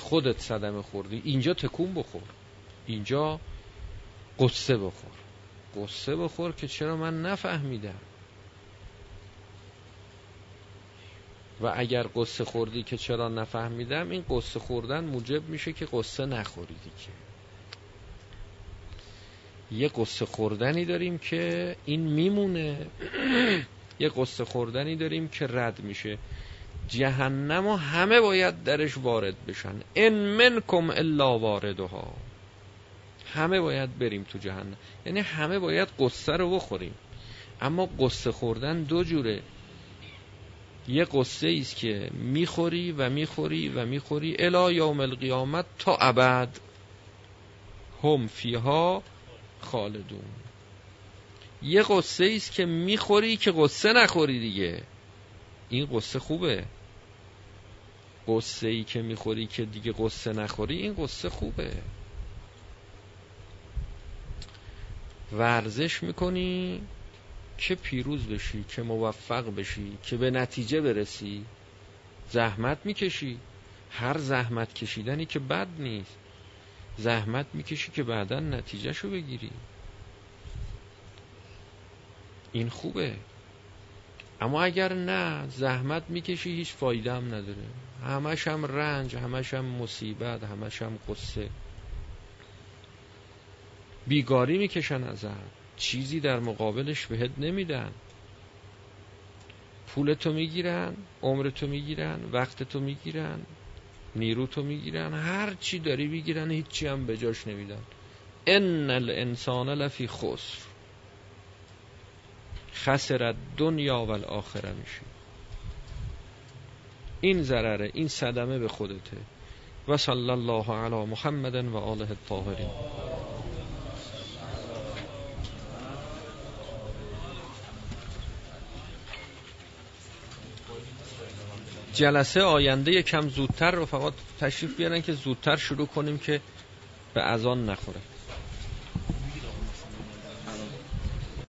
خودت صدمه خوردی. اینجا تکون بخور. اینجا قصه بخور. قصه بخور که چرا من نفهمیدم. و اگر قصه خوردی که چرا نفهمیدم این قصه خوردن موجب میشه که قصه نخوری دیگه. یه قصه خوردنی داریم که این میمونه. یه قصه خوردنی داریم که رد میشه. جهنم و همه باید درش وارد بشن. ان منکم الا واردها. همه باید بریم تو جهنم. یعنی همه باید قصه رو بخوریم. اما قصه خوردن دو جوره. یه قصه است که می‌خوری و می‌خوری و می‌خوری الا یوم القیامت تا ابد. هم فیها خالدون. یه قصه است که می‌خوری که قصه نخوری دیگه. این قصه خوبه. قصه ای که می‌خوری که دیگه قصه نخوری این قصه خوبه. ورزش می‌کنی که پیروز بشی که موفق بشی که به نتیجه برسی. زحمت می‌کشی. هر زحمت کشیدنی که بد نیست. زحمت می‌کشی که بعدا نتیجهشو بگیری. این خوبه. اما اگر نه زحمت می‌کشی هیچ فایده هم نداره. همش هم رنج همش هم مصیبت همش هم قصه. بیگاری می‌کشن ازت چیزی در مقابلش بهت نمیدن. پولتو می‌گیرن عمرتو می‌گیرن وقتتو می‌گیرن نیروتو می‌گیرن. هر چی داری می‌گیرن هیچی هم به جاش نمیدن. ان الانسان لفی خسر. خسرت دنیا و الاخره میشه. این ضرره این صدمه به خودته. و صلی الله علی محمد و آله الطاهرین. جلسه آینده کم زودتر رو تشریف بیارن که زودتر شروع کنیم که به اذان نخوره.